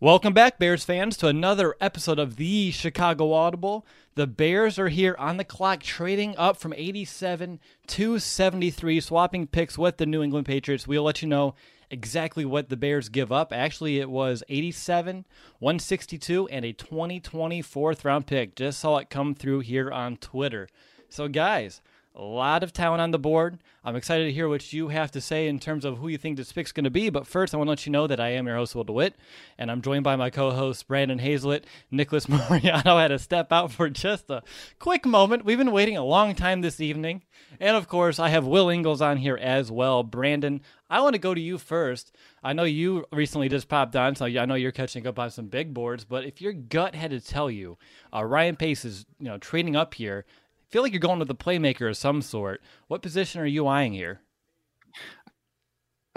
Welcome back, Bears fans, to another episode of the Chicago Audible. The Bears are here on the clock, trading up from 87 to 73, swapping picks with the New England Patriots. We'll let you know exactly what the Bears give up. Actually, it was 87, 162, and a 2020 fourth round pick. Just saw it come through here on Twitter. So, guys, a lot of talent on the board. I'm excited to hear what you have to say in terms of who you think this pick's going to be. But first, I want to let you know that I am your host, Will DeWitt, and I'm joined by my co-hosts Brandon Hazlett. Nicholas Mariano had to step out for just a quick moment. We've been waiting a long time this evening, and of course, I have Will Ingalls on here as well. Brandon, I want to go to you first. I know you recently just popped on, so I know you're catching up on some big boards. But if your gut had to tell you uh, Ryan Pace is, you know, trading up here feel like you're going with a playmaker of some sort. What position are you eyeing here?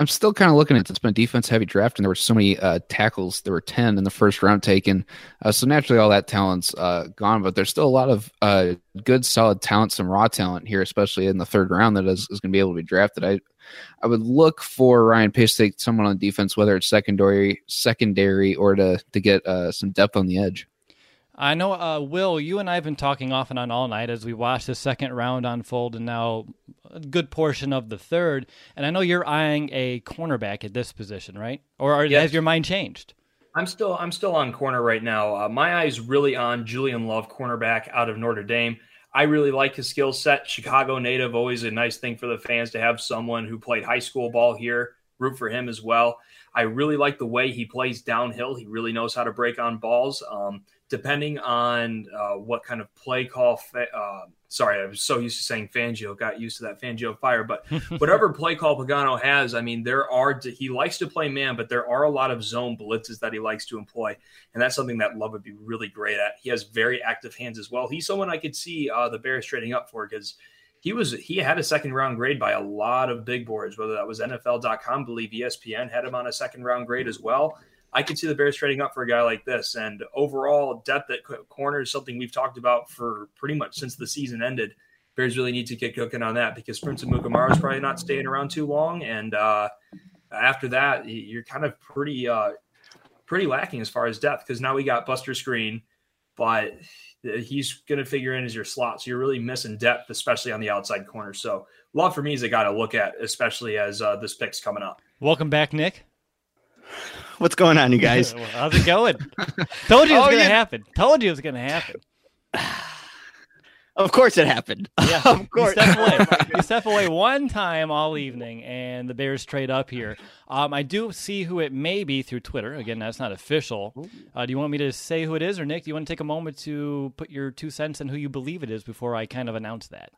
I'm still kind of looking at it. It's Been defense heavy draft, and there were so many uh, tackles. There were ten in the first round taken, uh, so naturally all that talent's uh, gone. But there's still a lot of uh, good, solid talent, some raw talent here, especially in the third round that is, is going to be able to be drafted. I I would look for Ryan Pace to take someone on defense, whether it's secondary, secondary, or to to get uh, some depth on the edge. I know, uh, Will, you and I have been talking off and on all night as we watch the second round unfold and now a good portion of the third. And I know you're eyeing a cornerback at this position, right? Or are, yes. has your mind changed? I'm still I'm still on corner right now. Uh, my eyes really on Julian Love, cornerback out of Notre Dame. I really like his skill set. Chicago native, always a nice thing for the fans to have someone who played high school ball here. Root for him as well. I really like the way he plays downhill. He really knows how to break on balls. Um, depending on uh, what kind of play call. Fa- uh, sorry, I was so used to saying Fangio, got used to that Fangio fire. But whatever play call Pagano has, I mean, there are he likes to play man, but there are a lot of zone blitzes that he likes to employ, and that's something that Love would be really great at. He has very active hands as well. He's someone I could see uh, the Bears trading up for because. He was he had a second round grade by a lot of big boards, whether that was NFL.com, believe ESPN had him on a second round grade as well. I can see the Bears trading up for a guy like this. And overall, depth at corner is something we've talked about for pretty much since the season ended. Bears really need to get cooking on that because Prince Amukamara is probably not staying around too long. And uh, after that, you're kind of pretty uh, pretty lacking as far as depth because now we got Buster Skrine, but he's going to figure in as your slot. So you're really missing depth, especially on the outside corner. So love for me is a guy to look at, especially as uh, this pick's coming up. Welcome back, Nick. What's going on, you guys? How's it going? Told you it was oh, gonna yeah. happen. Told you it was gonna happen. Of course it happened. Yeah, of course. You step, away. you step away one time all evening, and the Bears trade up here. Um, I do see who it may be through Twitter. Again, that's not official. Uh, do you want me to say who it is, or Nick? Do you want to take a moment to put your two cents on who you believe it is before I kind of announce that?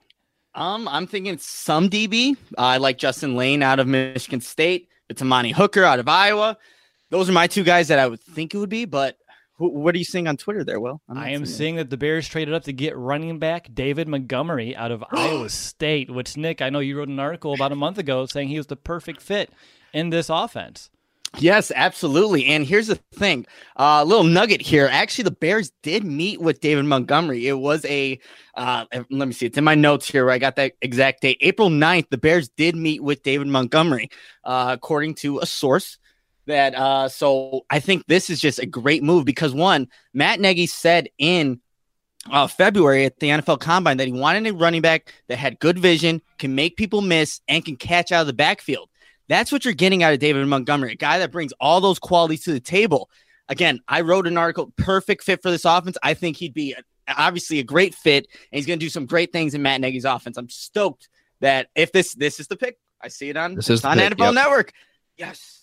Um, I'm thinking some DB. Uh, I like Justin Layne out of Michigan State. It's Amani Hooker out of Iowa those are my two guys that I would think it would be. But what are you seeing on Twitter there, Will? I am seeing that the Bears traded up to get running back David Montgomery out of Iowa State, which Nick, I know you wrote an article about a month ago saying he was the perfect fit in this offense. Yes, absolutely. And here's the thing, a uh, little nugget here. Actually, the Bears did meet with David Montgomery. It was a, uh, let me see, it's in my notes here where I got that exact date. April 9th, the Bears did meet with David Montgomery, uh, according to a source that uh so I think this is just a great move because one, Matt Nagy said in uh, February at the NFL Combine that he wanted a running back that had good vision, can make people miss, and can catch out of the backfield. That's what you're getting out of David Montgomery, a guy that brings all those qualities to the table. Again, I wrote an article, perfect fit for this offense. I think he'd be a, obviously a great fit, and he's going to do some great things in Matt Nagy's offense. I'm stoked that if this this is the pick, I see it on This is on NFL yep. Network. Yes,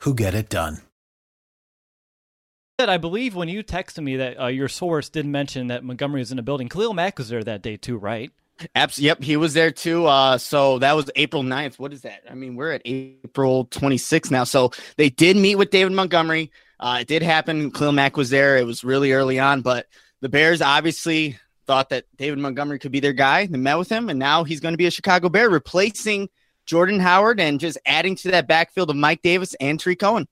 who get it done. said, I believe when you texted me that uh, your source did mention that Montgomery was in the building. Khalil Mack was there that day too, right? Abs- yep, he was there too. Uh, so that was April 9th. What is that? I mean, we're at April 26th now. So they did meet with David Montgomery. Uh, it did happen. Khalil Mack was there. It was really early on, but the Bears obviously thought that David Montgomery could be their guy. They met with him, and now he's going to be a Chicago Bear, replacing Jordan Howard and just adding to that backfield of Mike Davis and Tarik Cohen.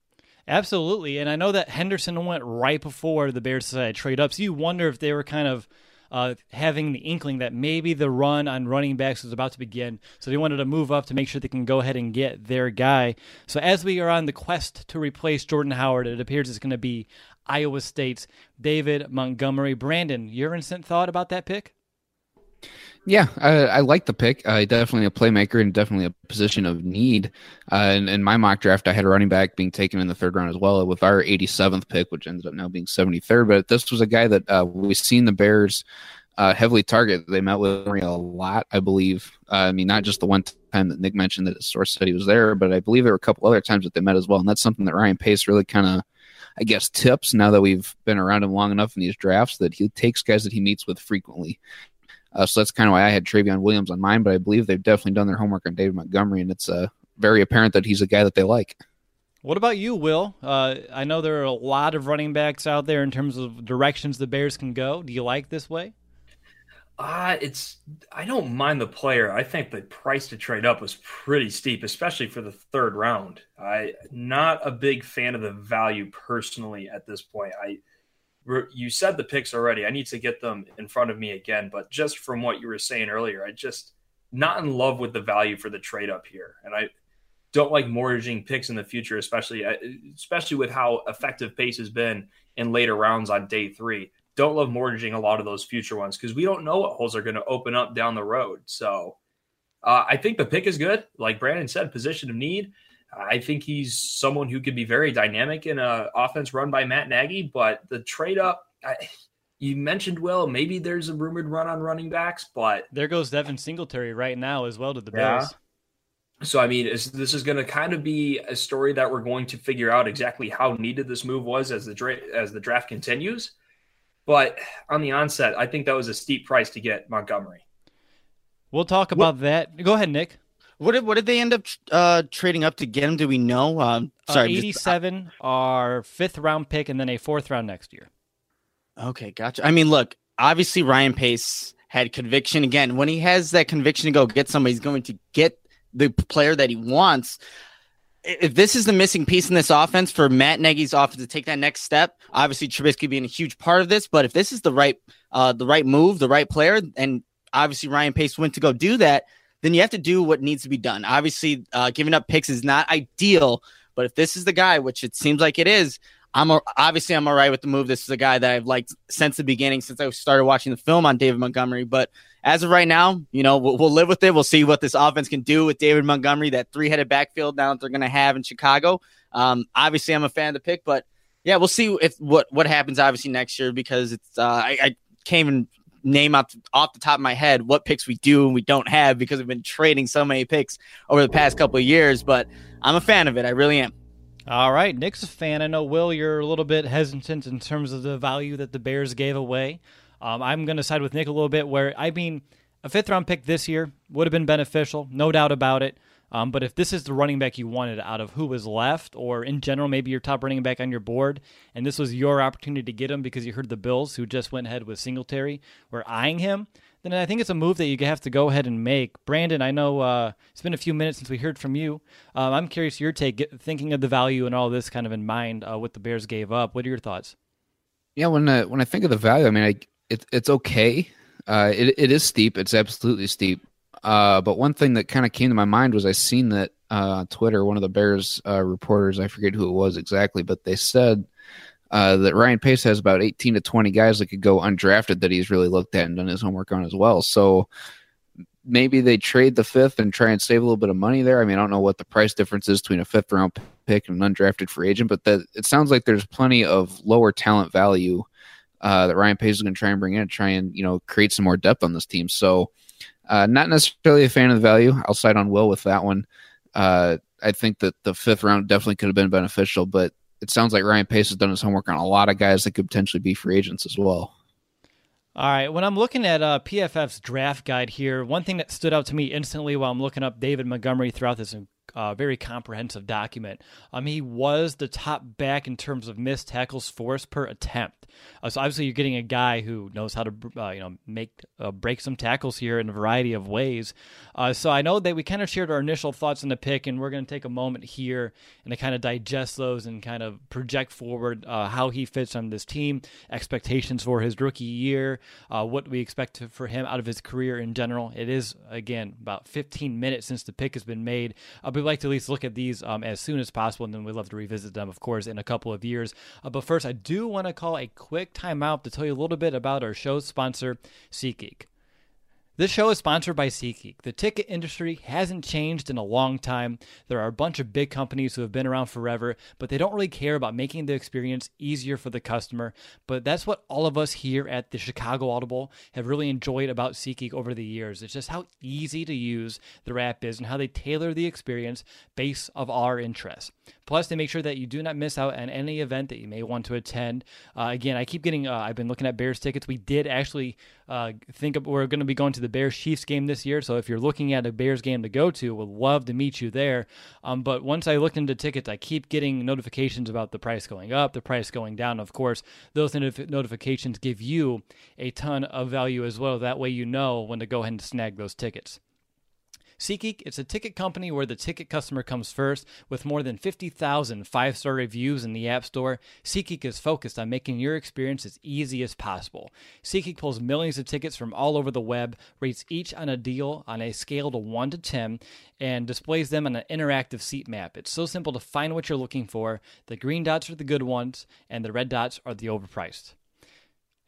Absolutely. And I know that Henderson went right before the Bears decided to trade up. So you wonder if they were kind of uh, having the inkling that maybe the run on running backs was about to begin. So they wanted to move up to make sure they can go ahead and get their guy. So as we are on the quest to replace Jordan Howard, it appears it's going to be Iowa State's David Montgomery. Brandon, your instant thought about that pick? Yeah, I, I like the pick. Uh, definitely a playmaker and definitely a position of need. Uh, in, in my mock draft, I had a running back being taken in the third round as well with our 87th pick, which ended up now being 73rd. But this was a guy that uh, we've seen the Bears uh, heavily target. They met with Henry a lot, I believe. Uh, I mean, not just the one time that Nick mentioned that his source said he was there, but I believe there were a couple other times that they met as well. And that's something that Ryan Pace really kind of, I guess, tips now that we've been around him long enough in these drafts that he takes guys that he meets with frequently. Uh, so that's kind of why I had Trayveon Williams on mine, but I believe they've definitely done their homework on David Montgomery, and it's uh, very apparent that he's a guy that they like. What about you, Will? Uh, I know there are a lot of running backs out there in terms of directions the Bears can go. Do you like this way? Uh, it's I don't mind the player. I think the price to trade up was pretty steep, especially for the third round. I not a big fan of the value personally at this point. I you said the picks already. I need to get them in front of me again, but just from what you were saying earlier, I just not in love with the value for the trade up here, and I don't like mortgaging picks in the future, especially especially with how effective Pace has been in later rounds on day three don't love mortgaging a lot of those future ones because we don't know what holes are going to open up down the road. So uh, I think the pick is good. Like Brandon said, position of need. I think he's someone who could be very dynamic in a offense run by Matt Nagy. But the trade up, I, you mentioned Will. Maybe there's a rumored run on running backs, but there goes Devin Singletary right now as well to the Yeah. Bears. So I mean, is, this is going to kind of be a story that we're going to figure out exactly how needed this move was as the dra- as the draft continues. But on the onset, I think that was a steep price to get Montgomery. We'll talk about that. Go ahead, Nick. What did what did they end up uh, trading up to get him? Do we know? Um, Uh, sorry, just- 87, our fifth round pick, and then a fourth round next year. Okay, gotcha. I mean, look, obviously Ryan Pace had conviction again. When he has that conviction to go get somebody, he's going to get the player that he wants. If this is the missing piece in this offense for Matt Nagy's offense to take that next step, obviously Trubisky being a huge part of this, but if this is the right uh the right move, the right player, and obviously Ryan Pace went to go do that, then you have to do what needs to be done. Obviously, uh, giving up picks is not ideal, but if this is the guy, which it seems like it is, I'm a, obviously I'm all right with the move. This is a guy that I've liked since the beginning, since I started watching the film on David Montgomery. But as of right now, you know, we'll, we'll live with it. We'll see what this offense can do with David Montgomery, that three-headed backfield now that they're going to have in Chicago. Um, obviously, I'm a fan of the pick, but yeah, we'll see if what what happens obviously next year because it's uh, I, I can't even name off off the top of my head what picks we do and we don't have because we've been trading so many picks over the past couple of years. But I'm a fan of it. I really am. All right, Nick's a fan. I know, Will, you're a little bit hesitant in terms of the value that the Bears gave away. Um, I'm going to side with Nick a little bit, where I mean, a fifth round pick this year would have been beneficial, no doubt about it. Um, but if this is the running back you wanted out of who was left, or in general, maybe your top running back on your board, and this was your opportunity to get him because you heard the Bills, who just went ahead with Singletary, were eyeing him, then I think it's a move that you have to go ahead and make. Brandon, I know uh, it's been a few minutes since we heard from you. Um, I'm curious your take, get, thinking of the value and all this kind of in mind, uh, what the Bears gave up. What are your thoughts? Yeah, when uh, when I think of the value, I mean, I, it, it's okay. Uh, it it is steep. It's absolutely steep. Uh, but one thing that kind of came to my mind was I seen that uh, Twitter, one of the Bears uh, reporters, I forget who it was exactly, but they said uh, that Ryan Pace has about 18 to 20 guys that could go undrafted that he's really looked at and done his homework on as well. So maybe they trade the fifth and try and save a little bit of money there. I mean, I don't know what the price difference is between a fifth round pick and an undrafted free agent, but that it sounds like there's plenty of lower talent value uh, that Ryan Pace is going to try and bring in to try and you know create some more depth on this team. So, uh, not necessarily a fan of the value. I'll side on Will with that one. Uh, I think that the fifth round definitely could have been beneficial, but it sounds like Ryan Pace has done his homework on a lot of guys that could potentially be free agents as well. All right. When I'm looking at uh, PFF's draft guide here, one thing that stood out to me instantly while I'm looking up David Montgomery throughout this uh, very comprehensive document, um, he was the top back in terms of missed tackles forced per attempt. Uh, so obviously, you're getting a guy who knows how to uh, you know make uh, break some tackles here in a variety of ways. Uh, so I know that we kind of shared our initial thoughts on the pick, and we're going to take a moment here and to kind of digest those and kind of project forward uh, how he fits on this team, expectations for his rookie year, what we expect for him out of his career in general. It is again about 15 minutes since the pick has been made. We'd like to at least look at these um, as soon as possible, and then we'd love to revisit them, of course, in a couple of years. but first, I do want to call a quick timeout to tell you a little bit about our show sponsor, SeatGeek. This show is sponsored by SeatGeek. The ticket industry hasn't changed in a long time. There are a bunch of big companies who have been around forever, but they don't really care about making the experience easier for the customer. But that's what all of us here at the Chicago Audible have really enjoyed about SeatGeek over the years. It's just how easy to use the app is and how they tailor the experience based of our interests. Plus, they make sure that you do not miss out on any event that you may want to attend. Uh, again, I keep getting, uh, I've been looking at Bears tickets. We did actually uh, think of, we're going to be going to the Bears Chiefs game this year. So if you're looking at a Bears game to go to, we'd love to meet you there. Um, but once I looked into tickets, I keep getting notifications about the price going up, the price going down. Of course, those notifications give you a ton of value as well. That way you know when to go ahead and snag those tickets. SeatGeek, it's a ticket company where the ticket customer comes first. With more than 50,000 five star reviews in the App Store, SeatGeek is focused on making your experience as easy as possible. SeatGeek pulls millions of tickets from all over the web, rates each on a deal on a scale to 1 to 10, and displays them on an interactive seat map. It's so simple to find what you're looking for. The green dots are the good ones, and the red dots are the overpriced.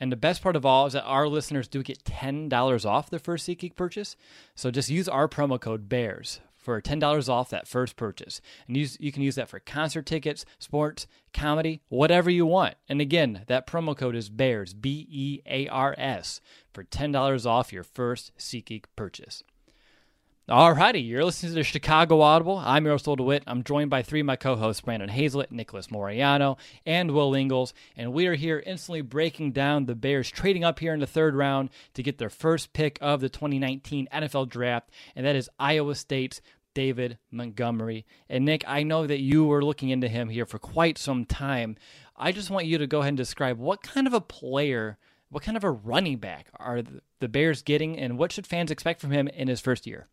And the best part of all is that our listeners do get $10 off their first SeatGeek purchase. So just use our promo code BEARS for $10 off that first purchase. And use, you can use that for concert tickets, sports, comedy, whatever you want. And again, that promo code is BEARS, B E A R S, for $10 off your first SeatGeek purchase. Alrighty, you're listening to the Chicago Audible. I'm Russell DeWitt. I'm joined by three of my co-hosts, Brandon Hazlett, Nicholas Moriano, and Will Ingles, and we are here instantly breaking down the Bears trading up here in the third round to get their first pick of the 2019 NFL Draft, and that is Iowa State's David Montgomery. And Nick, I know that you were looking into him here for quite some time. I just want you to go ahead and describe what kind of a player, what kind of a running back are the Bears getting, and what should fans expect from him in his first year?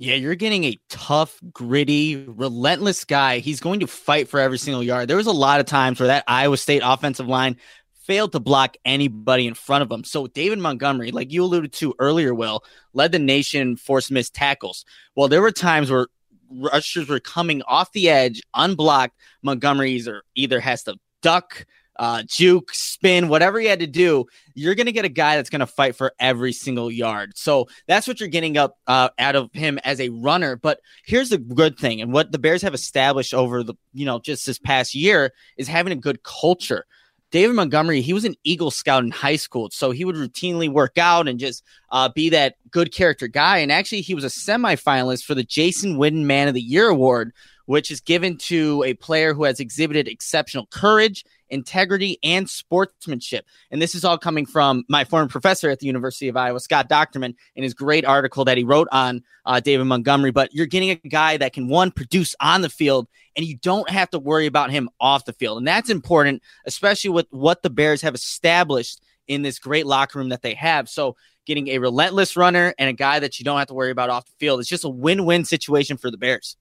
Yeah, you're getting a tough, gritty, relentless guy. He's going to fight for every single yard. There was a lot of times where that Iowa State offensive line failed to block anybody in front of him. So David Montgomery, like you alluded to earlier, Will, led the nation force missed tackles. Well, there were times where rushers were coming off the edge, unblocked. Montgomery's or either has to duck uh, juke, spin, whatever he had to do, you're going to get a guy that's going to fight for every single yard. So that's what you're getting up uh, out of him as a runner. But here's the good thing, and what the Bears have established over the you know just this past year is having a good culture. David Montgomery, he was an Eagle Scout in high school, so he would routinely work out and just uh, be that good character guy. And actually, he was a semifinalist for the Jason Witten Man of the Year award, which is given to a player who has exhibited exceptional courage integrity, and sportsmanship. And this is all coming from my former professor at the University of Iowa, Scott Dochterman, in his great article that he wrote on uh, David Montgomery. But you're getting a guy that can, one, produce on the field, and you don't have to worry about him off the field. And that's important, especially with what the Bears have established in this great locker room that they have. So, getting a relentless runner and a guy that you don't have to worry about off the field, it's just a win win situation for the Bears.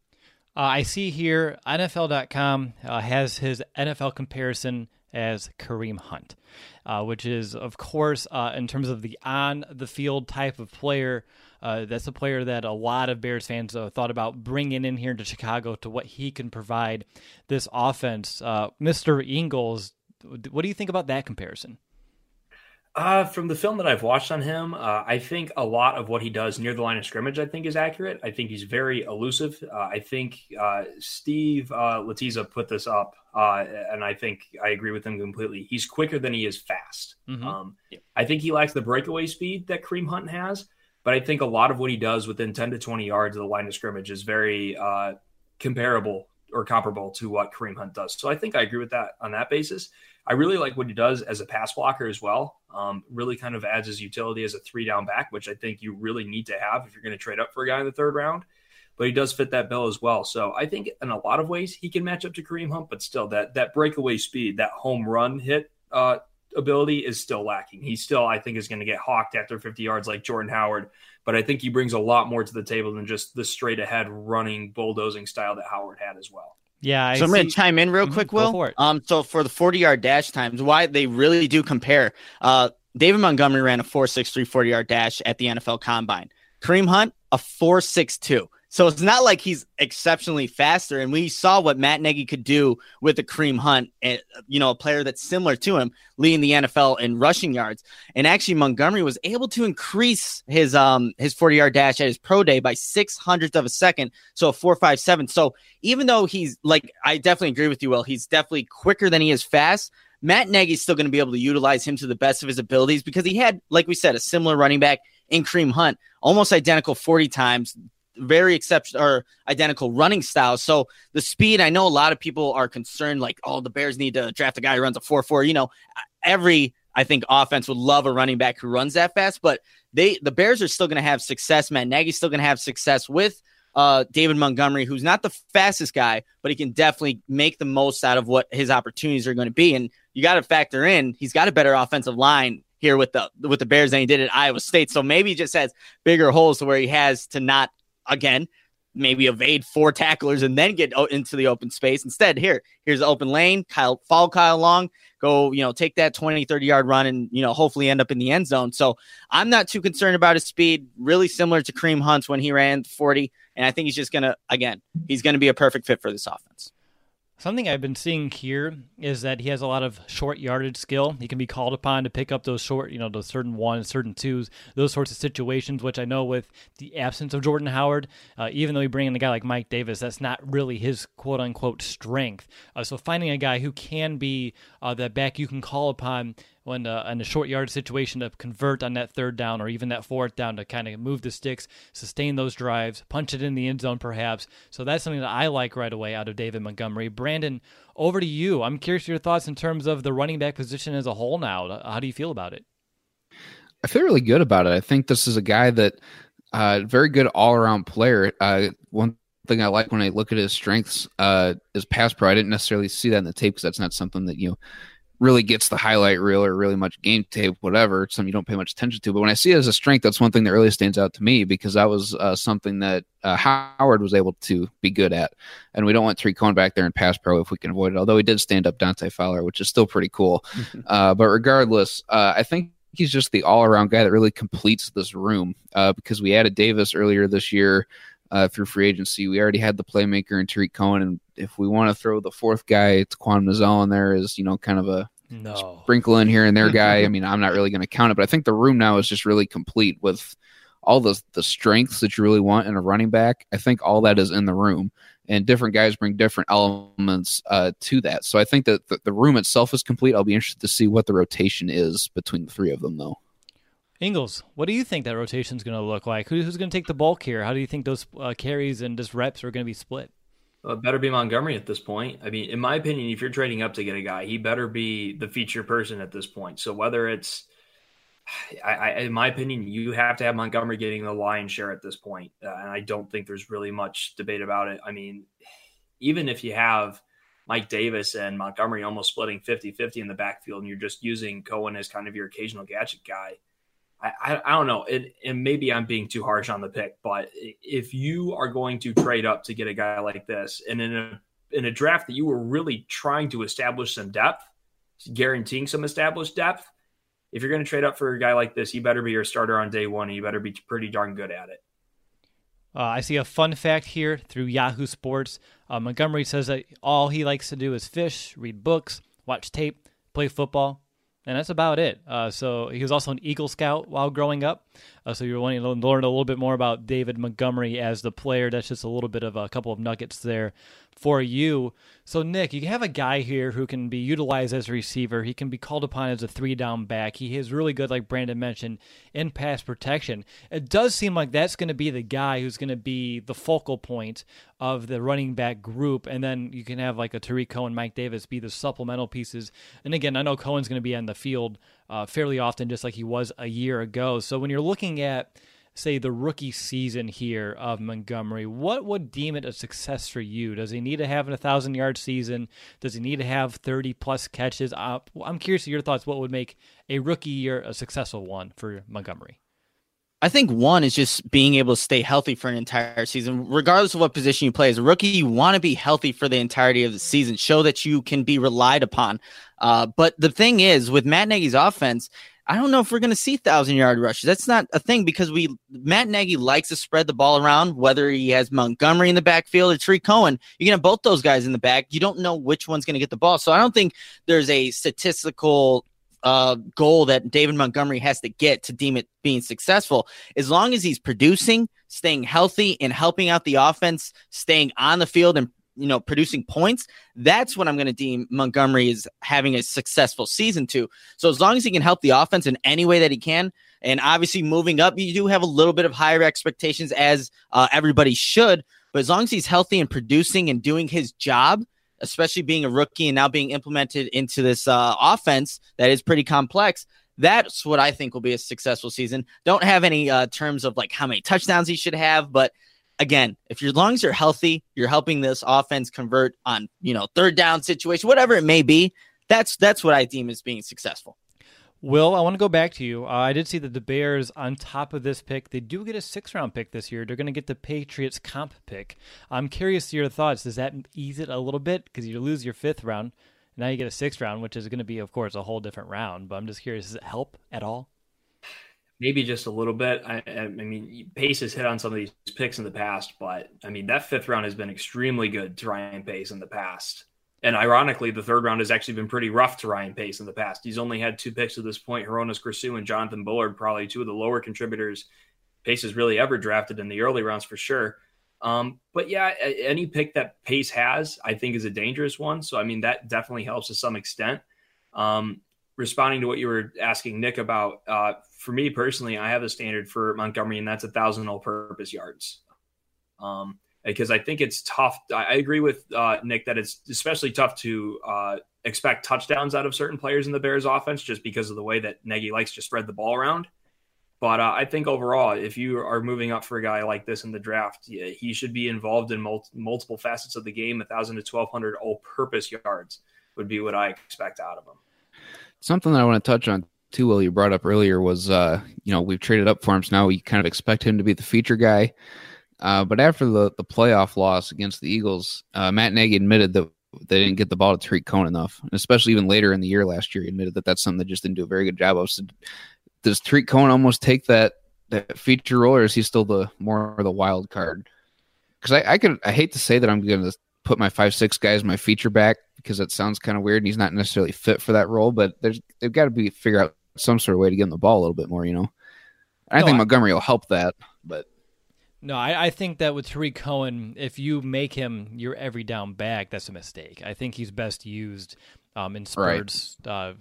Uh, I see here NFL.com uh, has his NFL comparison as Kareem Hunt, uh, which is, of course, uh, in terms of the on the field type of player, uh, that's a player that a lot of Bears fans uh, thought about bringing in here to Chicago to what he can provide this offense. Mr. Ingles, what do you think about that comparison? Uh, from the film that I've watched on him, uh, I think a lot of what he does near the line of scrimmage, I think, is accurate. I think he's very elusive. Uh, I think uh, Steve uh, Latiza put this up, uh, and I think I agree with him completely. He's quicker than he is fast. Mm-hmm. Um, I think he lacks the breakaway speed that Kareem Hunt has, but I think a lot of what he does within 10 to 20 yards of the line of scrimmage is very comparable or comparable to what Kareem Hunt does. So I think I agree with that on that basis. I really like what he does as a pass blocker as well. Um, really kind of adds his utility as a three down back, which I think you really need to have if you're going to trade up for a guy in the third round. But he does fit that bill as well. So I think in a lot of ways he can match up to Kareem Hunt, but still that that breakaway speed, that home run hit uh, ability is still lacking. He still, I think, is going to get hawked after 50 yards like Jordan Howard. But I think he brings a lot more to the table than just the straight ahead running bulldozing style that Howard had as well. Yeah. I so I'm going to chime in real mm-hmm. quick, Will. Um, so for the 40 yard dash times, why they really do compare. Uh, David Montgomery ran a 4.63 40 yard dash at the NFL Combine. Kareem Hunt, a 4.62. So it's not like he's exceptionally faster. And we saw what Matt Nagy could do with the Kareem Hunt, eh, you know, a player that's similar to him, leading the NFL in rushing yards. And actually, Montgomery was able to increase his um his 40 yard dash at his pro day by six hundredths of a second, so a four five seven. So even though he's like, I definitely agree with you, Will. He's definitely quicker than he is fast. Matt Nagy's still going to be able to utilize him to the best of his abilities because he had, like we said, a similar running back in Kareem Hunt, almost identical 40 times, very exceptional or identical running styles. So the speed, I know a lot of people are concerned, like, oh, the Bears need to draft a guy who runs a 4 4. You know, every I think offense would love a running back who runs that fast, but they the Bears are still going to have success. Matt Nagy's still going to have success with uh, David Montgomery, who's not the fastest guy, but he can definitely make the most out of what his opportunities are going to be. And you got to factor in he's got a better offensive line here with the with the Bears than he did at Iowa State. So maybe he just has bigger holes to where he has to not again, maybe evade four tacklers and then get into the open space. Instead, here, here's open lane. Kyle, follow Kyle Long, go, you know, take that 20, 30 yard run and, you know, hopefully end up in the end zone. So I'm not too concerned about his speed. Really similar to Kareem Hunt's when he ran 40. And I think he's just going to, again, he's going to be a perfect fit for this offense. Something I've been seeing here is that he has a lot of short yardage skill. He can be called upon to pick up those short, you know, those certain ones, certain twos, those sorts of situations, which I know with the absence of Jordan Howard, uh, even though you bring in a guy like Mike Davis, that's not really his quote unquote strength. Uh, so finding a guy who can be uh, that back you can call upon when uh, in a short yard situation to convert on that third down or even that fourth down to kind of move the sticks, sustain those drives, punch it in the end zone perhaps. So that's something that I like right away out of David Montgomery. Brandon, over to you. I'm curious your thoughts in terms of the running back position as a whole now. How do you feel about it? I feel really good about it. I think this is a guy that uh, very good all around player. Uh, one thing I like when I look at his strengths uh, is pass pro. I didn't necessarily see that in the tape because that's not something that you know, really gets the highlight reel or really much game tape, whatever. It's something you don't pay much attention to. But when I see it as a strength, that's one thing that really stands out to me because that was uh, something that uh, Howard was able to be good at. And we don't want Tarik Cohen back there in pass pro if we can avoid it, although he did stand up Dante Fowler, which is still pretty cool. uh, but regardless, uh, I think he's just the all around guy that really completes this room uh, because we added Davis earlier this year. Uh, through free agency, we already had the playmaker and Tarik Cohen, and if we want to throw the fourth guy, it's Quan Mizzell in there is, you know, kind of a no. sprinkle in here and there guy. I mean, I'm not really going to count it, but I think the room now is just really complete with all the the strengths that you really want in a running back. I think all that is in the room, and different guys bring different elements uh, to that. So I think that the, the room itself is complete. I'll be interested to see what the rotation is between the three of them, though. Ingles, what do you think that rotation is going to look like? Who, who's going to take the bulk here? How do you think those uh, carries and just reps are going to be split? Well, better be Montgomery at this point. I mean, in my opinion, if you're trading up to get a guy, he better be the feature person at this point. So whether it's, I, I in my opinion, you have to have Montgomery getting the lion's share at this point, uh, and I don't think there's really much debate about it. I mean, even if you have Mike Davis and Montgomery almost splitting 50-50 in the backfield, and you're just using Cohen as kind of your occasional gadget guy, I, I, don't know. It, and maybe I'm being too harsh on the pick, but if you are going to trade up to get a guy like this, and in a in a draft that you were really trying to establish some depth, guaranteeing some established depth, if you're going to trade up for a guy like this, you better be your starter on day one, and you better be pretty darn good at it. Uh, I see a fun fact here through Yahoo Sports. Uh, Montgomery says that all he likes to do is fish, read books, watch tape, play football, and that's about it. Uh, so he was also an Eagle Scout while growing up. Uh, so you're wanting to learn a little bit more about David Montgomery as the player. That's just a little bit of a couple of nuggets there for you. So, Nick, you have a guy here who can be utilized as a receiver. He can be called upon as a three down back. He is really good, like Brandon mentioned, in pass protection. It does seem like that's going to be the guy who's going to be the focal point of the running back group. And then you can have like a Tarik Cohen, Mike Davis be the supplemental pieces. And again, I know Cohen's going to be on the field uh, fairly often, just like he was a year ago. So, when you're looking at say the rookie season here of Montgomery, what would deem it a success for you? Does he need to have a thousand yard season? Does he need to have thirty plus catches? Uh, I'm curious your thoughts. What would make a rookie year a successful one for Montgomery? I think one is just being able to stay healthy for an entire season, regardless of what position you play. As a rookie, you want to be healthy for the entirety of the season, show that you can be relied upon. Uh, but the thing is, with Matt Nagy's offense, I don't know if we're going to see thousand yard rushes. That's not a thing because we Matt Nagy likes to spread the ball around. Whether he has Montgomery in the backfield or Tarik Cohen, you can have both those guys in the back. You don't know which one's going to get the ball. So I don't think there's a statistical uh, goal that David Montgomery has to get to deem it being successful. As long as he's producing, staying healthy, and helping out the offense, staying on the field and you know producing points that's what i'm going to deem montgomery is having a successful season to. So as long as he can help the offense in any way that he can and obviously moving up you do have a little bit of higher expectations as uh, everybody should but as long as he's healthy and producing and doing his job especially being a rookie and now being implemented into this uh, offense that is pretty complex that's what i think will be a successful season. Don't have any uh, terms of like how many touchdowns he should have but again, if your lungs are healthy, you're helping this offense convert on, you know, third down situation, whatever it may be. That's that's what I deem as being successful. Will, I want to go back to you. Uh, I did see that the Bears, on top of this pick, they do get a six round pick this year. They're going to get the Patriots comp pick. I'm curious to your thoughts. Does that ease it a little bit? Because you lose your fifth round. Now you get a sixth round, which is going to be, of course, a whole different round. But I'm just curious, does it help at all? Maybe just a little bit. I, I, mean, Pace has hit on some of these picks in the past, but I mean, that fifth round has been extremely good to Ryan Pace in the past. And ironically, the third round has actually been pretty rough to Ryan Pace in the past. He's only had two picks at this point Hroniss Grasu and Jonathan Bullard, probably two of the lower contributors Pace has really ever drafted in the early rounds for sure. Um, but yeah, any pick that Pace has, I think, is a dangerous one. So, I mean, that definitely helps to some extent. Um, responding to what you were asking Nick about, uh, for me personally, I have a standard for Montgomery, and that's a thousand all-purpose yards. Um, because I think it's tough. I agree with uh, Nick that it's especially tough to uh, expect touchdowns out of certain players in the Bears offense just because of the way that Nagy likes to spread the ball around. But uh, I think overall, if you are moving up for a guy like this in the draft, yeah, he should be involved in mul- multiple facets of the game. A thousand to twelve hundred all-purpose yards would be what I expect out of him. Something that I want to touch on too, Will, you brought up earlier was, uh, you know, we've traded up for him, so now we kind of expect him to be the feature guy. Uh, but after the, the playoff loss against the Eagles, uh, Matt Nagy admitted that they didn't get the ball to Tarik Cohen enough, and especially even later in the year last year, he admitted that that's something they just didn't do a very good job of. So does Tarik Cohen almost take that that feature role, or is he still the more the wild card? Because I, I could I hate to say that I'm going to put my five six guys my feature back because it sounds kind of weird and he's not necessarily fit for that role. But there's they've got to be figure out some sort of way to get him the ball a little bit more. You know, I no, think I, Montgomery will help that, but. No, I, I, think that with Tarik Cohen, if you make him your every down back, that's a mistake. I think he's best used um, in spurts, right. uh,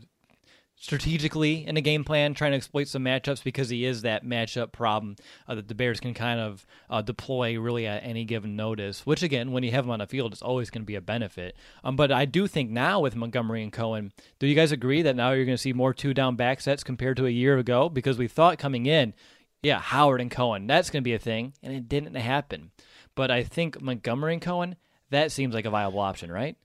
strategically in a game plan, trying to exploit some matchups because he is that matchup problem uh, that the Bears can kind of uh, deploy really at any given notice. Which again, when you have him on the field, is always going to be a benefit. Um, but I do think now with Montgomery and Cohen, do you guys agree that now you're going to see more two down back sets compared to a year ago? Because we thought coming in, yeah, Howard and Cohen, that's going to be a thing, and it didn't happen. But I think Montgomery and Cohen, that seems like a viable option, right?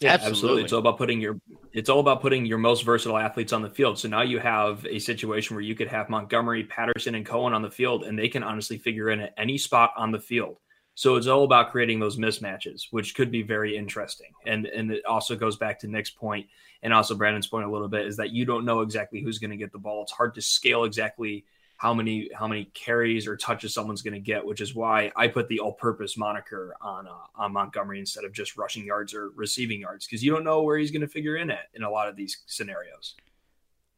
Yeah, absolutely. absolutely. It's all about putting your it's all about putting your most versatile athletes on the field. So now you have a situation where you could have Montgomery, Patterson, and Cohen on the field, and they can honestly figure in at any spot on the field. So it's all about creating those mismatches, which could be very interesting. And and it also goes back to Nick's point and also Brandon's point a little bit is that you don't know exactly who's going to get the ball. It's hard to scale exactly how many how many carries or touches someone's going to get, which is why I put the all-purpose moniker on uh, on Montgomery instead of just rushing yards or receiving yards because you don't know where he's going to figure in at in a lot of these scenarios.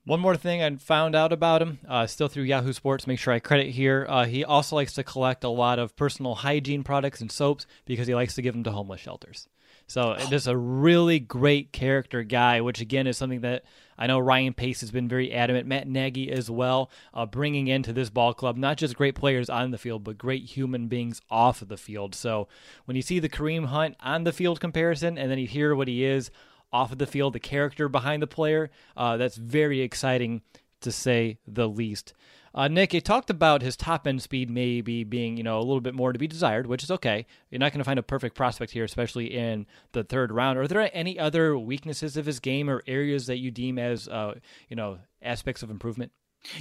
One more thing I found out about him, uh, still through Yahoo Sports. Make sure I credit here. Uh, he also likes to collect a lot of personal hygiene products and soaps because he likes to give them to homeless shelters. So just a really great character guy, which again is something that I know Ryan Pace has been very adamant. Matt Nagy as well, uh, bringing into this ball club not just great players on the field, but great human beings off of the field. So when you see the Kareem Hunt on the field comparison, and then you hear what he is off of the field, the character behind the player, uh, that's very exciting to say the least. Uh, Nick, you talked about his top end speed maybe being, you know, a little bit more to be desired, which is okay. You're not going to find a perfect prospect here, especially in the third round. Are there any other weaknesses of his game or areas that you deem as, uh, you know, aspects of improvement?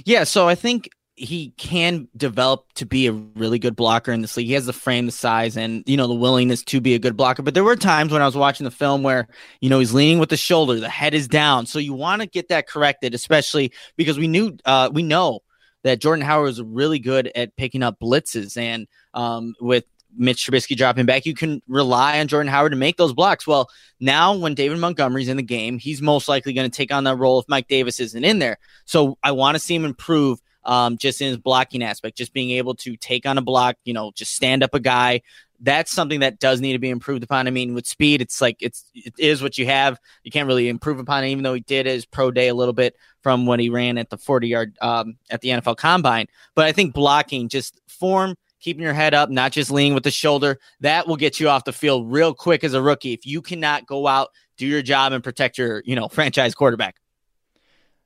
Yeah, so I think he can develop to be a really good blocker in this league. He has the frame, the size, and you know the willingness to be a good blocker. But there were times when I was watching the film where you know he's leaning with the shoulder, the head is down. So you want to get that corrected, especially because we knew uh, we know that Jordan Howard is really good at picking up blitzes. And um, with Mitch Trubisky dropping back, you can rely on Jordan Howard to make those blocks. Well, now when David Montgomery's in the game, he's most likely going to take on that role if Mike Davis isn't in there. So I want to see him improve um, just in his blocking aspect, just being able to take on a block, you know, just stand up a guy, that's something that does need to be improved upon. I mean, with speed, it's like it's it is what you have. You can't really improve upon it, even though he did his pro day a little bit from when he ran at the 40 yard um, at the NFL Combine. But I think blocking, just form, keeping your head up, not just leaning with the shoulder, that will get you off the field real quick as a rookie. If you cannot go out, do your job, and protect your you know franchise quarterback.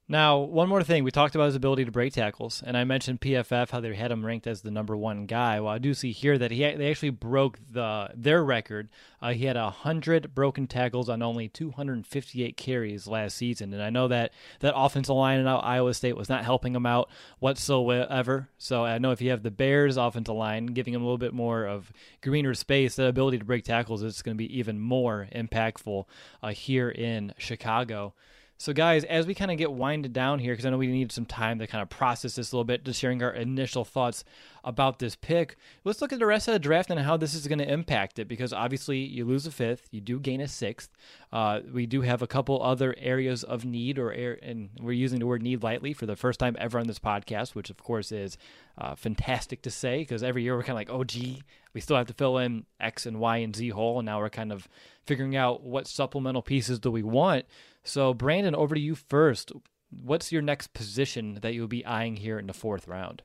Now, one more thing. We talked about his ability to break tackles, and I mentioned PFF how they had him ranked as the number one guy. Well, I do see here that he they actually broke the their record. Uh, he had hundred broken tackles on only 258 carries last season, and I know that that offensive line in Iowa State was not helping him out whatsoever. So I know if you have the Bears offensive line giving him a little bit more of greener space, the ability to break tackles is going to be even more impactful uh, here in Chicago. So, guys, as we kind of get winded down here, because I know we need some time to kind of process this a little bit, just sharing our initial thoughts about this pick, let's look at the rest of the draft and how this is going to impact it. Because obviously, you lose a fifth, you do gain a sixth. Uh, we do have a couple other areas of need, or and we're using the word need lightly for the first time ever on this podcast, which of course is uh, fantastic to say because every year we're kind of like, oh, gee, we still have to fill in X and Y and Z hole, and now we're kind of figuring out what supplemental pieces do we want. So, Brandon, over to you first. What's your next position that you'll be eyeing here in the fourth round?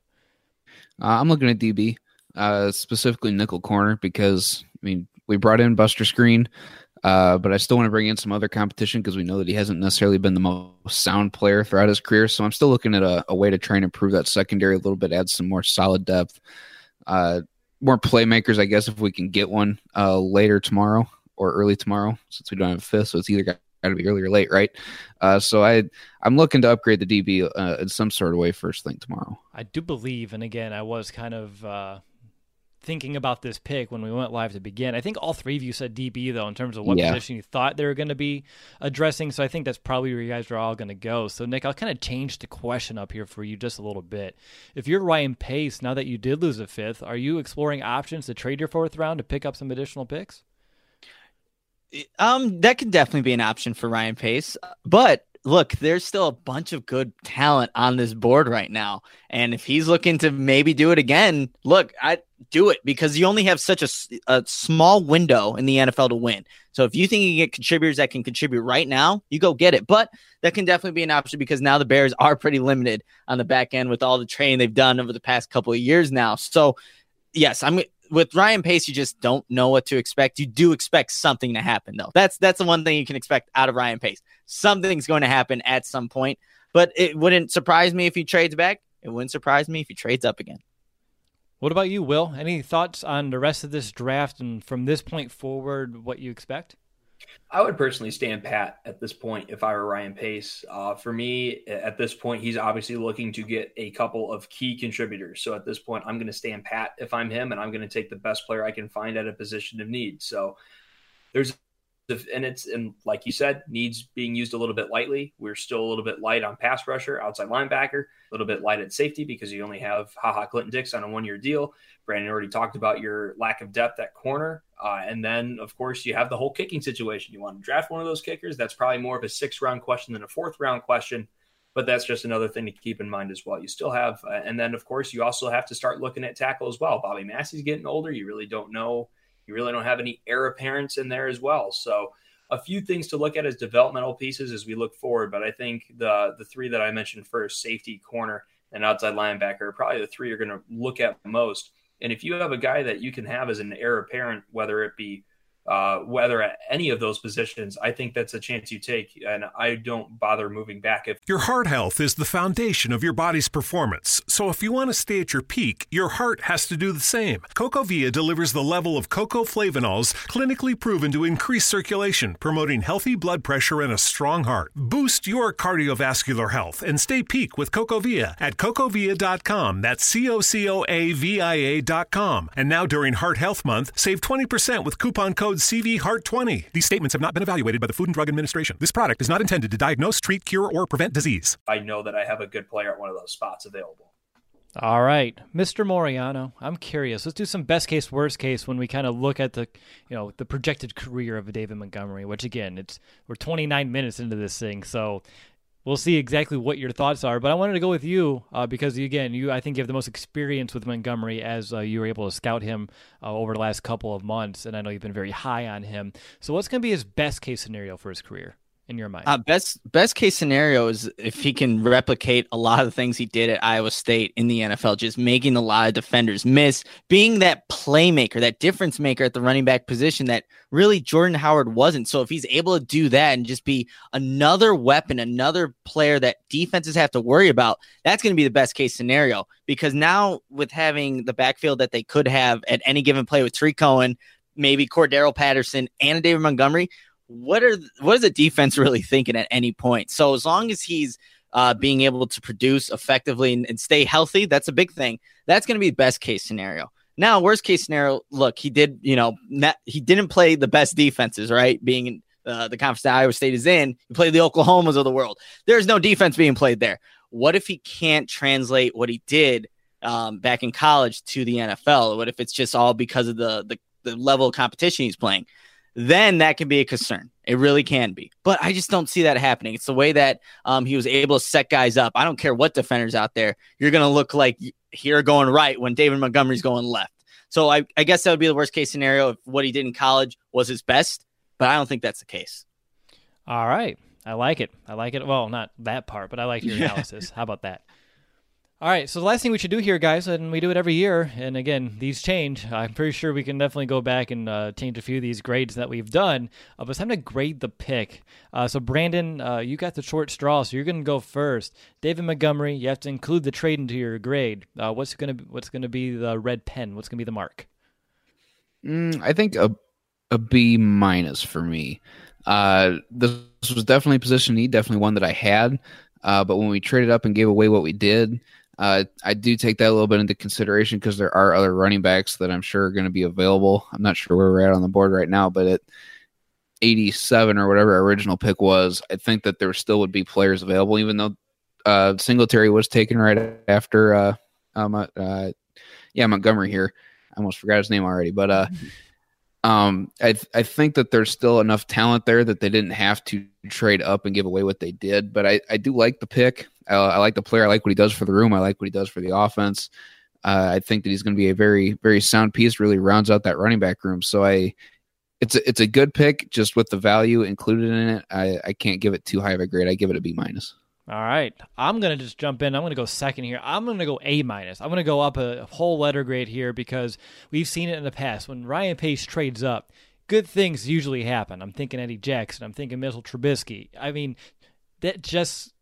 Uh, I'm looking at DB, uh, specifically nickel corner, because I mean we brought in Buster Skrine, uh, but I still want to bring in some other competition because we know that he hasn't necessarily been the most sound player throughout his career. So I'm still looking at a, a way to try and improve that secondary a little bit, add some more solid depth, uh, more playmakers, I guess, if we can get one uh, later tomorrow or early tomorrow, since we don't have a fifth. So it's either got to be early or late, right? Uh, so I I'm looking to upgrade the DB uh, in some sort of way first thing tomorrow. I do believe, and again, I was kind of uh, thinking about this pick when we went live to begin. I think all three of you said DB though in terms of what yeah. position you thought they were going to be addressing. So I think that's probably where you guys are all going to go. So Nick, I'll kind of change the question up here for you just a little bit. If you're Ryan Pace, now that you did lose a fifth, are you exploring options to trade your fourth round to pick up some additional picks? Um, that could definitely be an option for Ryan Pace, but look, there's still a bunch of good talent on this board right now. And if he's looking to maybe do it again, look, I do it because you only have such a, a small window in the NFL to win. So if you think you can get contributors that can contribute right now, you go get it. But that can definitely be an option because now the Bears are pretty limited on the back end with all the training they've done over the past couple of years now. So yes, I'm with Ryan Pace, you just don't know what to expect. You do expect something to happen, though. That's that's the one thing you can expect out of Ryan Pace. Something's going to happen at some point, but it wouldn't surprise me if he trades back. It wouldn't surprise me if he trades up again. What about you, Will? Any thoughts on the rest of this draft and from this point forward, what you expect? I would personally stand pat at this point if I were Ryan Pace. Uh, for me, at this point, he's obviously looking to get a couple of key contributors. So at this point, I'm going to stand pat if I'm him, and I'm going to take the best player I can find at a position of need. So there's and it's and like you said, needs being used a little bit lightly. We're still a little bit light on pass rusher, outside linebacker, a little bit light at safety because you only have Ha Ha Clinton-Dix on a one year deal. Brandon already talked about your lack of depth at corner. Uh, and then, of course, you have the whole kicking situation. You want to draft one of those kickers. That's probably more of a six round question than a fourth round question. But that's just another thing to keep in mind as well. You still have, uh, and then, of course, you also have to start looking at tackle as well. Bobby Massie's getting older. You really don't know. You really don't have any heir apparents in there as well. So, a few things to look at as developmental pieces as we look forward. But I think the the three that I mentioned first, safety, corner, and outside linebacker, are probably the three you're going to look at most. And if you have a guy that you can have as an heir apparent, whether it be uh, whether at any of those positions, I think that's a chance you take. And I don't bother moving back. If your heart health is the foundation of your body's performance, so if you want to stay at your peak, your heart has to do the same. CocoVia delivers the level of cocoa flavanols clinically proven to increase circulation, promoting healthy blood pressure and a strong heart. Boost your cardiovascular health and stay peak with CocoVia at cocovia.com. That's C O C O A V I A.com. And now during Heart Health Month, save 20% with coupon code code CVHEART20. These statements have not been evaluated by the Food and Drug Administration. This product is not intended to diagnose, treat, cure, or prevent disease. I know that I have a good player at one of those spots available. All right, Mr. Moriano, I'm curious. Let's do some best case, worst case when we kind of look at the, you know, the projected career of David Montgomery. Which again, it's we're 29 minutes into this thing, so we'll see exactly what your thoughts are. But I wanted to go with you uh, because again, you I think you have the most experience with Montgomery as uh, you were able to scout him uh, over the last couple of months, and I know you've been very high on him. So, what's going to be his best case scenario for his career? In your mind? Uh, best best case scenario is if he can replicate a lot of the things he did at Iowa State in the NFL, just making a lot of defenders miss, being that playmaker, that difference maker at the running back position that really Jordan Howard wasn't. So if he's able to do that and just be another weapon, another player that defenses have to worry about, that's going to be the best case scenario. Because now with having the backfield that they could have at any given play with Tarik Cohen, maybe Cordarrelle Patterson and David Montgomery, what are what is the defense really thinking at any point? So as long as he's uh, being able to produce effectively and, and stay healthy, that's a big thing. That's going to be best case scenario. Now, worst case scenario, look, he did, you know, not, he didn't play the best defenses, right? Being in uh, the conference that Iowa State is in, he played the Oklahomas of the world. There's no defense being played there. What if he can't translate what he did um, back in college to the NFL? What if it's just all because of the, the the level of competition he's playing? Then that can be a concern. It really can be. But I just don't see that happening. It's the way that um, he was able to set guys up. I don't care what defenders out there. You're going to look like here going right when David Montgomery's going left. So I, I guess that would be the worst case scenario if what he did in college was his best. But I don't think that's the case. All right. I like it. I like it. Well, not that part, but I like your analysis. How about that? All right, so the last thing we should do here, guys, and we do it every year, and again, these change. I'm pretty sure we can definitely go back and uh, change a few of these grades that we've done. Uh, but it's time to grade the pick. Uh, so, Brandon, uh, you got the short straw, so you're going to go first. David Montgomery, you have to include the trade into your grade. Uh, what's going to what's going to be the red pen? What's going to be the mark? Mm, I think a a B minus for me. Uh, this was definitely a position need, definitely one that I had. but when we traded up and gave away what we did uh, I do take that a little bit into consideration because there are other running backs that I'm sure are going to be available. I'm not sure where we're at on the board right now, but at 87 or whatever our original pick was, I think that there still would be players available, even though uh, Singletary was taken right after, uh, um, uh, yeah, Montgomery here. I almost forgot his name already, but uh, Um, I th- I think that there's still enough talent there that they didn't have to trade up and give away what they did. But I, I do like the pick. I, I like the player. I like what he does for the room. I like what he does for the offense. Uh, I think that he's going to be a very very sound piece. Really rounds out that running back room. So I, it's a, it's a good pick. Just with the value included in it, I, I can't give it too high of a grade. I give it a B minus. All right, I'm gonna just jump in. I'm gonna go second here. I'm gonna go A minus. I'm gonna go up a, a, whole letter grade here because we've seen it in the past when Ryan Pace trades up. Good things usually happen. I'm thinking Eddie Jackson. I'm thinking Mitchell Trubisky. I mean, that just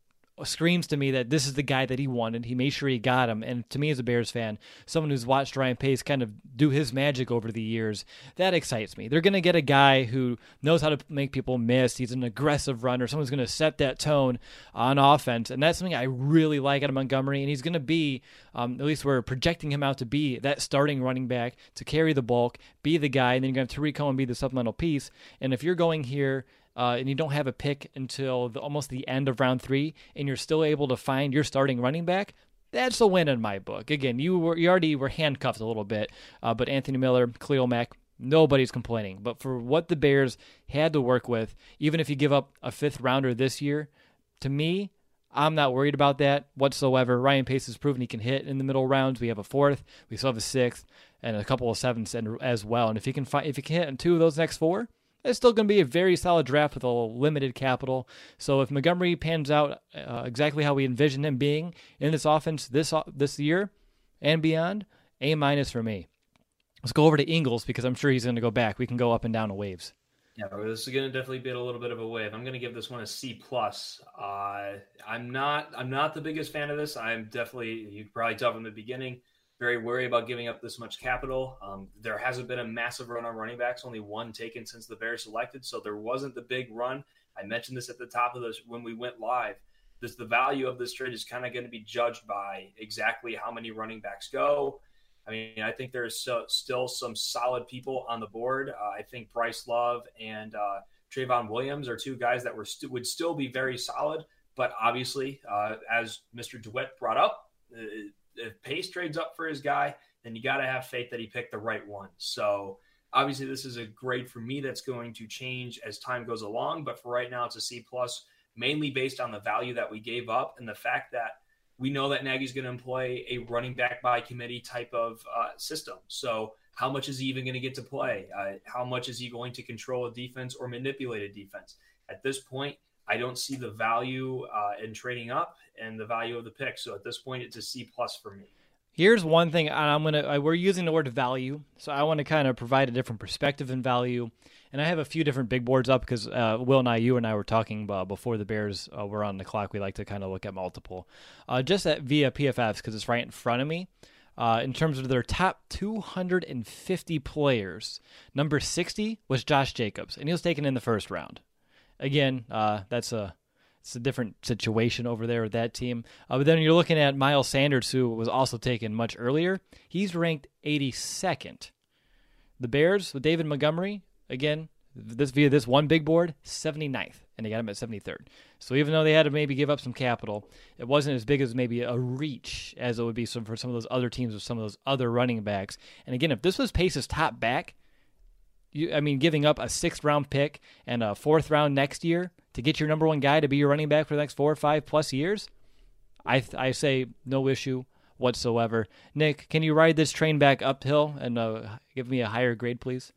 screams to me that this is the guy that he wanted. He made sure he got him. And to me, as a Bears fan, someone who's watched Ryan Pace kind of do his magic over the years, that excites me. They're going to get a guy who knows how to make people miss. He's an aggressive runner. Someone's going to set that tone on offense. And that's something I really like out of Montgomery. And he's going to be, um, at least we're projecting him out to be that starting running back to carry the bulk, be the guy. And then you're going to have Tarik Cohen be the supplemental piece. And if you're going here, uh, and you don't have a pick until the, almost the end of round three, and you're still able to find your starting running back, that's a win in my book. Again, you were you already were handcuffed a little bit, uh, but Anthony Miller, Khalil Mack, nobody's complaining. But for what the Bears had to work with, even if you give up a fifth rounder this year, to me, I'm not worried about that whatsoever. Ryan Pace has proven he can hit in the middle rounds. We have a fourth, we still have a sixth, and a couple of sevenths as well. And if he can find, if he can hit in two of those next four, it's still going to be a very solid draft with a limited capital. So if Montgomery pans out uh, exactly how we envision him being in this offense this uh, this year and beyond, A minus for me. Let's go over to Ingles because I'm sure he's going to go back. We can go up and down the waves. Yeah, this is going to definitely be a little bit of a wave. I'm going to give this one a C plus. Uh, I'm not I'm not the biggest fan of this. I'm definitely you probably tell from the beginning very wary about giving up this much capital. Um, there hasn't been a massive run on running backs, only one taken since the Bears selected. So there wasn't the big run. I mentioned this at the top of this when we went live. This the value of this trade is kind of going to be judged by exactly how many running backs go. I mean, I think there's so, still some solid people on the board. Uh, I think Bryce Love and uh, Trayveon Williams are two guys that were st- would still be very solid. But obviously, uh, as Mr. DeWitt brought up, uh, if Pace trades up for his guy, then you got to have faith that he picked the right one. So obviously, this is a grade for me that's going to change as time goes along. But for right now, it's a C plus, mainly based on the value that we gave up and the fact that we know that Nagy's going to employ a running back by committee type of uh, system. So how much is he even going to get to play? Uh, how much is he going to control a defense or manipulate a defense? At this point, I don't see the value uh, in trading up and the value of the pick. So at this point, it's a C plus for me. Here's one thing I'm gonna. We're using the word value, so I want to kind of provide a different perspective in value. And I have a few different big boards up because uh, Will and I, you and I were talking uh, before the Bears uh, were on the clock. We like to kind of look at multiple, uh, just at via PFFs because it's right in front of me. Uh, in terms of their top 250 players, number 60 was Josh Jacobs, and he was taken in the first round. Again, uh, that's a it's a different situation over there with that team. Uh, but then you're looking at Miles Sanders, who was also taken much earlier. He's ranked 82nd. The Bears with David Montgomery, again, this via this one big board, 79th, and they got him at 73rd. So even though they had to maybe give up some capital, it wasn't as big as maybe a reach as it would be for some of those other teams with some of those other running backs. And again, if this was Pace's top back, you, I mean, giving up a sixth round pick and a fourth round next year to get your number one guy to be your running back for the next four or five plus years, I I say no issue whatsoever. Nick, can you ride this train back uphill and uh, give me a higher grade, please?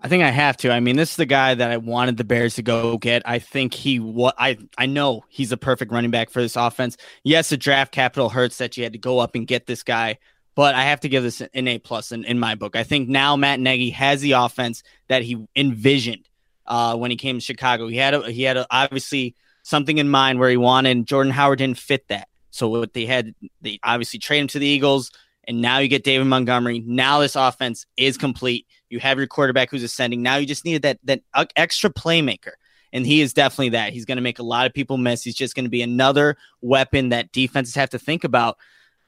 I think I have to. I mean, this is the guy that I wanted the Bears to go get. I think he what I I know he's a perfect running back for this offense. Yes, the draft capital hurts that you had to go up and get this guy, but I have to give this an A plus in, in my book. I think now Matt Nagy has the offense that he envisioned uh, when he came to Chicago. He had a, he had a, obviously something in mind where he wanted. Jordan Howard didn't fit that, so what they had they obviously trade him to the Eagles, and now you get David Montgomery. Now this offense is complete. You have your quarterback who's ascending. Now you just needed that that extra playmaker. And he is definitely that. He's going to make a lot of people miss. He's just going to be another weapon that defenses have to think about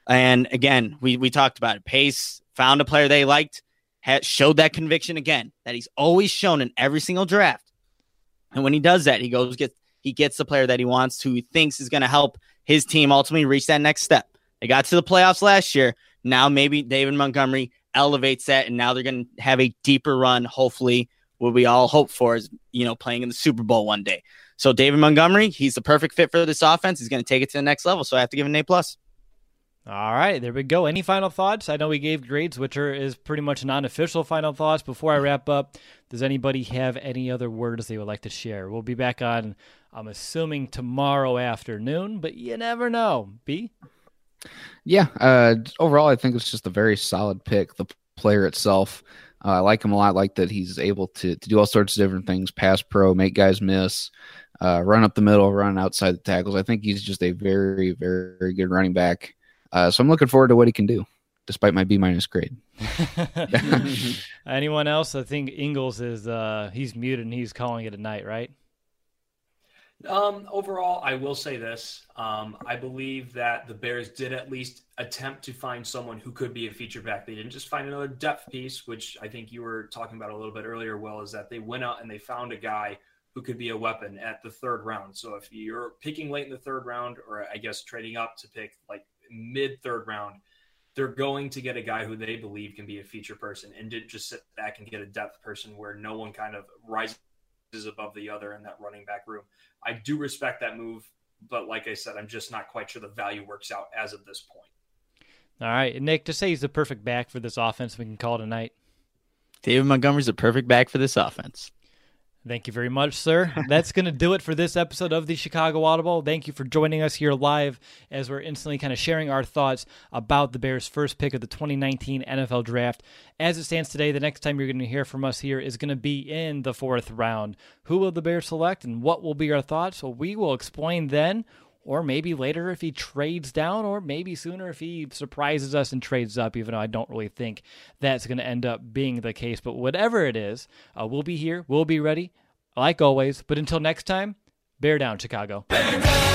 and again, we, we talked about it. Pace found a player they liked, had, showed that conviction again that he's always shown in every single draft. And when he does that, he goes get he gets the player that he wants, who he thinks is going to help his team ultimately reach that next step. They got to the playoffs last year. Now maybe David Montgomery elevates that, and now they're going to have a deeper run. Hopefully, what we all hope for is you know playing in the Super Bowl one day. So David Montgomery, he's the perfect fit for this offense. He's going to take it to the next level. So I have to give him an A plus. All right, there we go. Any final thoughts? I know we gave grades, which are, is pretty much non-official final thoughts. Before I wrap up, does anybody have any other words they would like to share? We'll be back on. I'm assuming tomorrow afternoon, but you never know. B. Yeah. Uh, overall, I think it's just a very solid pick. The player itself, uh, I like him a lot. Like that he's able to to do all sorts of different things: pass pro, make guys miss, uh, run up the middle, run outside the tackles. I think he's just a very, very good running back. Uh, so I'm looking forward to what he can do, despite my B minus grade. Anyone else? I think Ingles is uh, he's muted and he's calling it a night, right? Um, overall, I will say this. Um, I believe that the Bears did at least attempt to find someone who could be a feature back. They didn't just find another depth piece, which I think you were talking about a little bit earlier, Will, is that they went out and they found a guy who could be a weapon at the third round. So if you're picking late in the third round, or I guess trading up to pick like mid third round, they're going to get a guy who they believe can be a feature person and didn't just sit back and get a depth person where no one kind of rises above the other in that running back room. I do respect that move, but like I said, I'm just not quite sure the value works out as of this point. All right, Nick, to say he's the perfect back for this offense, we can call it a night. David Montgomery's the perfect back for this offense. Thank you very much, sir. That's going to do it for this episode of the Chicago Audible. Thank you for joining us here live as we're instantly kind of sharing our thoughts about the Bears' first pick of the 2019 NFL Draft. As it stands today, the next time you're going to hear from us here is going to be in the fourth round. Who will the Bears select and what will be our thoughts? Well, we will explain then or maybe later if he trades down, or maybe sooner if he surprises us and trades up, even though I don't really think that's going to end up being the case. But whatever it is, uh, we'll be here, we'll be ready, like always. But until next time, bear down, Chicago. Bear down!